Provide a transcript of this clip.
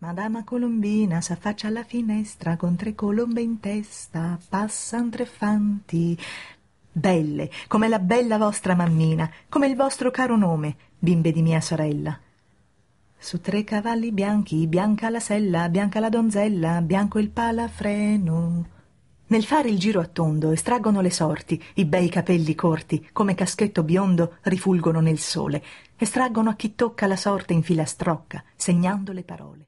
Madama Colombina s'affaccia alla finestra con tre colombe in testa, passan tre fanti. Belle, come la bella vostra mammina, come il vostro caro nome, bimbe di mia sorella. Su tre cavalli bianchi, bianca la sella, bianca la donzella, bianco il palafreno. Nel fare il giro a tondo estraggono le sorti, i bei capelli corti, come caschetto biondo, rifulgono nel sole, estraggono a chi tocca la sorte in filastrocca, segnando le parole.